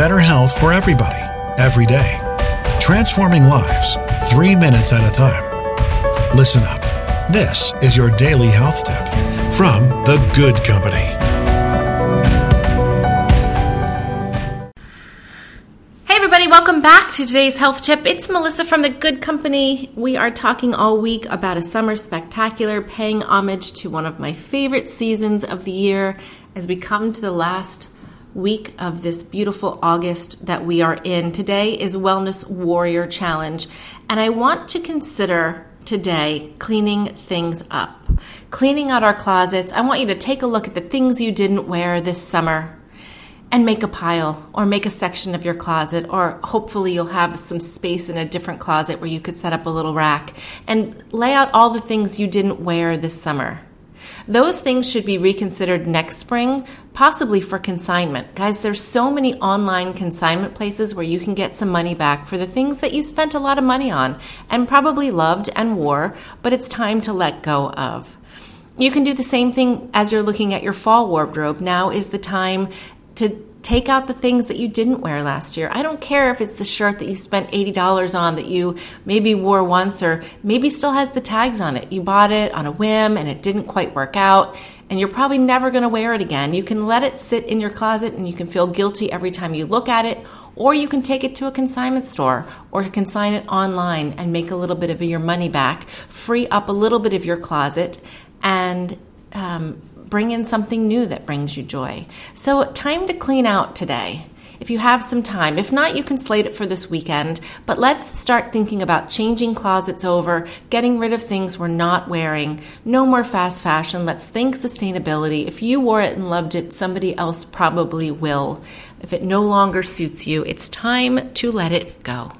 better health for everybody, every day. Transforming lives, three minutes at a time. Listen up. This is your daily health tip from The Good Company. Hey, everybody, welcome back to today's health tip. It's Melissa from The Good Company. We are talking all week about a summer spectacular, paying homage to one of my favorite seasons of the year as we come to the last week of this beautiful August that we are in. Today is Wellness Warrior Challenge, and I want to consider today cleaning things up. Cleaning out our closets. I want you to take a look at the things you didn't wear this summer and make a pile or make a section of your closet, or hopefully you'll have some space in a different closet where you could set up a little rack and lay out all the things you didn't wear this summer. Those things should be reconsidered next spring, possibly for consignment. Guys, there's so many online consignment places where you can get some money back for the things that you spent a lot of money on and probably loved and wore, but it's time to let go of. You can do the same thing as you're looking at your fall wardrobe. Now is the time to take out the things that you didn't wear last year. I don't care if it's the shirt that you spent $80 on that you maybe wore once or maybe still has the tags on it. You bought it on a whim and it didn't quite work out and you're probably never going to wear it again. You can let it sit in your closet and you can feel guilty every time you look at it or you can take it to a consignment store or consign it online and make a little bit of your money back, free up a little bit of your closet and um, bring in something new that brings you joy. So, time to clean out today. If you have some time, if not, you can slate it for this weekend. But let's start thinking about changing closets over, getting rid of things we're not wearing. No more fast fashion. Let's think sustainability. If you wore it and loved it, somebody else probably will. If it no longer suits you, it's time to let it go.